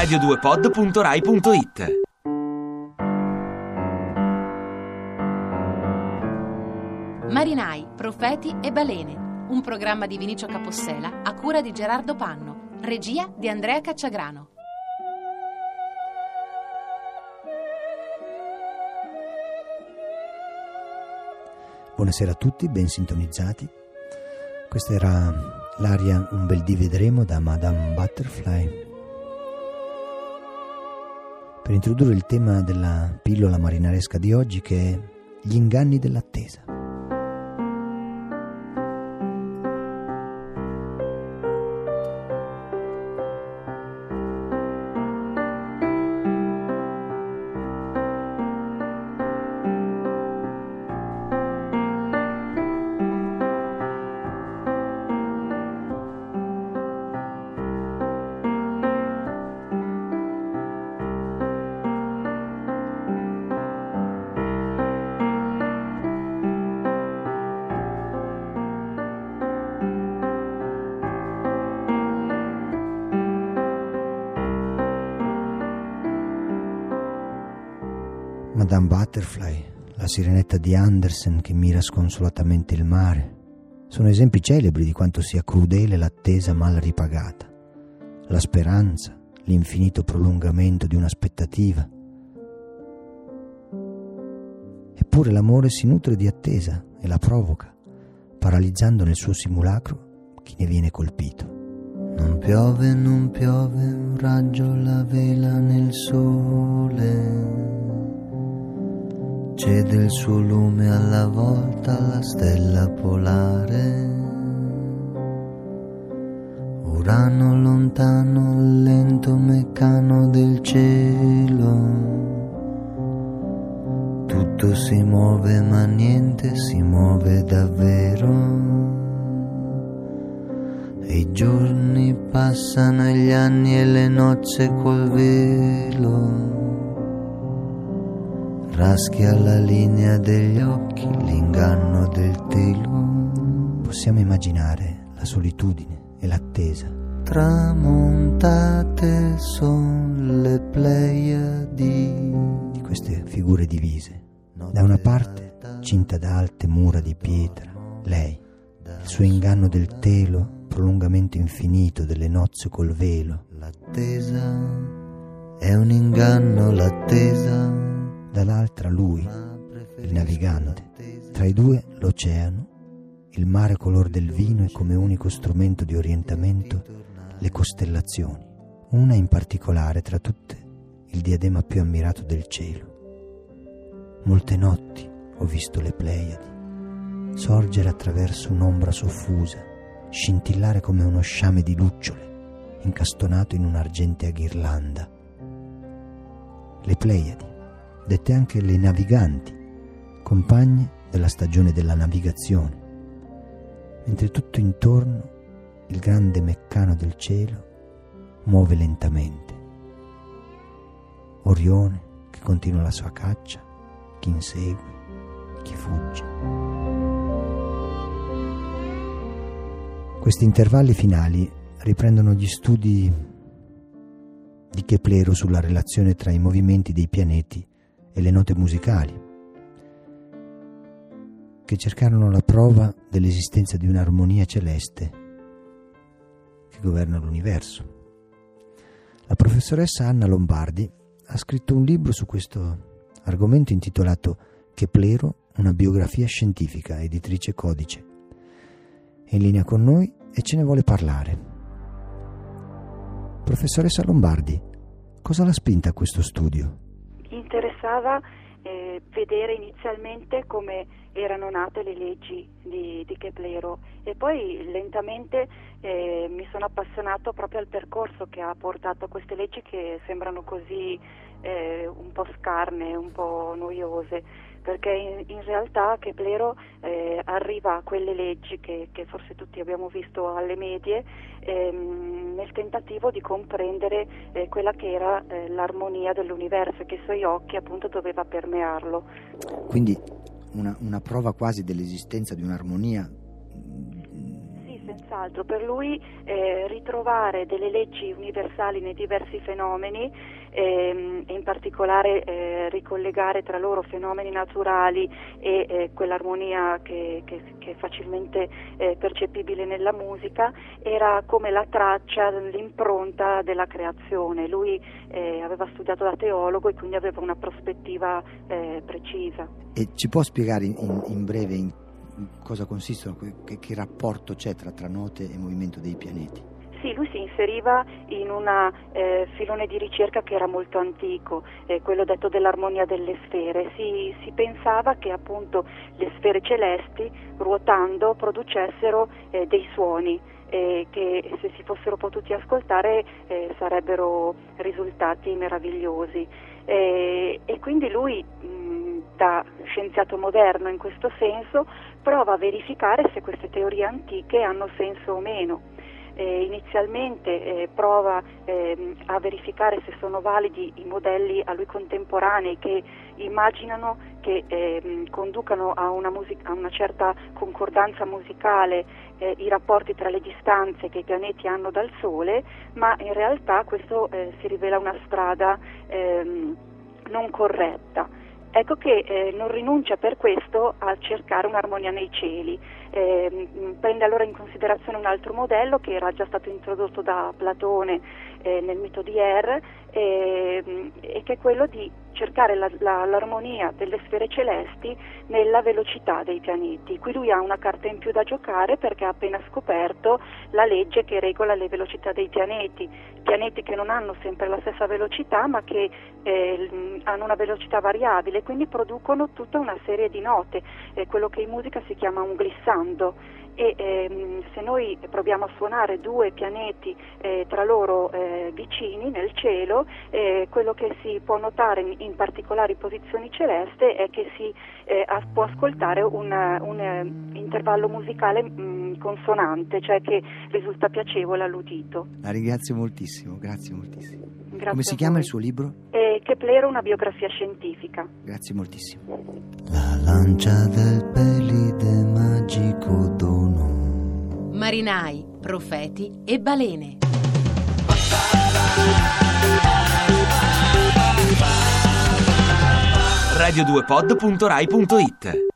radio2pod.rai.it Marinai, profeti e balene. Un programma di Vinicio Capossela a cura di Gerardo Panno. Regia di Andrea Cacciagrano. Buonasera a tutti, ben sintonizzati. Questa era l'aria Un bel dì vedremo da Madame Butterfly. Per introdurre il tema della pillola marinaresca di oggi che è gli inganni dell'attesa. Madame Butterfly, la sirenetta di Andersen che mira sconsolatamente il mare, sono esempi celebri di quanto sia crudele l'attesa mal ripagata, la speranza, l'infinito prolungamento di un'aspettativa. Eppure l'amore si nutre di attesa e la provoca, paralizzando nel suo simulacro chi ne viene colpito. Non piove, non piove, un raggio la vela nel sole. Cede il suo lume alla volta alla stella polare. Urano lontano, lento meccano del cielo. Tutto si muove ma niente si muove davvero. E i giorni passano e gli anni e le nozze col velo. Raschia la linea degli occhi, l'inganno del telo. Possiamo immaginare la solitudine e l'attesa. Tramontate son le pleiadi di queste figure divise. Da una parte, cinta da alte mura di pietra, lei, il suo inganno del telo, prolungamento infinito delle nozze col velo. L'attesa è un inganno, l'attesa dall'altra lui, il navigante, tra i due l'oceano, il mare color del vino e come unico strumento di orientamento le costellazioni, una in particolare tra tutte il diadema più ammirato del cielo. Molte notti ho visto le Pleiadi sorgere attraverso un'ombra soffusa, scintillare come uno sciame di lucciole incastonato in un'argentea ghirlanda. Le Pleiadi dette anche le naviganti, compagne della stagione della navigazione, mentre tutto intorno il grande meccano del cielo muove lentamente. Orione che continua la sua caccia, chi insegue, chi fugge. Questi intervalli finali riprendono gli studi di Keplero sulla relazione tra i movimenti dei pianeti e le note musicali, che cercarono la prova dell'esistenza di un'armonia celeste che governa l'universo. La professoressa Anna Lombardi ha scritto un libro su questo argomento intitolato Keplero, una biografia scientifica, editrice Codice. È in linea con noi e ce ne vuole parlare. Professoressa Lombardi, cosa l'ha spinta a questo studio? Interessava eh, vedere inizialmente come erano nate le leggi di, di Keplero e poi lentamente eh, mi sono appassionato proprio al percorso che ha portato a queste leggi che sembrano così eh, un po' scarne, un po' noiose perché in, in realtà Keplero eh, arriva a quelle leggi che, che, forse tutti abbiamo visto alle medie ehm, nel tentativo di comprendere eh, quella che era eh, l'armonia dell'universo e che i suoi occhi appunto doveva permearlo. Quindi una, una prova quasi dell'esistenza di un'armonia senz'altro. Per lui eh, ritrovare delle leggi universali nei diversi fenomeni ehm, e in particolare eh, ricollegare tra loro fenomeni naturali e eh, quell'armonia che, che, che, è facilmente eh, percepibile nella musica era come la traccia, l'impronta della creazione. Lui eh, aveva studiato da teologo e quindi aveva una prospettiva eh, precisa. E ci può spiegare in, in breve in cosa consistono, che, che rapporto c'è tra, tra note e movimento dei pianeti? Sì, lui si inseriva in un eh, filone di ricerca che era molto antico, eh, quello detto dell'armonia delle sfere. Si, si, pensava che appunto le sfere celesti ruotando producessero eh, dei suoni eh, che se si fossero potuti ascoltare eh, sarebbero risultati meravigliosi. Eh, e quindi lui mh, da scienziato moderno in questo senso prova a verificare se queste teorie antiche hanno senso o meno eh, inizialmente eh, prova eh, a verificare se sono validi i modelli a lui contemporanei che immaginano che ehm, conducano a una, music- a una, certa concordanza musicale eh, i rapporti tra le distanze che i pianeti hanno dal Sole, ma in realtà questo eh, si rivela una strada ehm, non corretta. Ecco che eh, non rinuncia per questo a cercare un'armonia nei cieli, eh, prende allora in considerazione un altro modello che era già stato introdotto da Platone eh, nel mito di Er e che è quello di cercare la, la, l'armonia delle sfere celesti nella velocità dei pianeti. Qui lui ha una carta in più da giocare perché ha appena scoperto la legge che regola le velocità dei pianeti, pianeti che non hanno sempre la stessa velocità ma che eh, hanno una velocità variabile, quindi producono tutta una serie di note, eh, quello che in musica si chiama un glissando e ehm, se noi proviamo a suonare due pianeti eh, tra loro eh, vicini nel cielo, eh, quello che si può notare in, in, particolari posizioni celeste è che si eh, può ascoltare un, un eh, intervallo musicale mh, mm, consonante, cioè che risulta piacevole all'udito. La ringrazio moltissimo, grazie moltissimo. Grazie Come si chiama il suo libro? Eh, Keplero, una biografia scientifica. Grazie moltissimo. La lancia del pelide. Marinai, profeti e balene. radio2pod.rai.it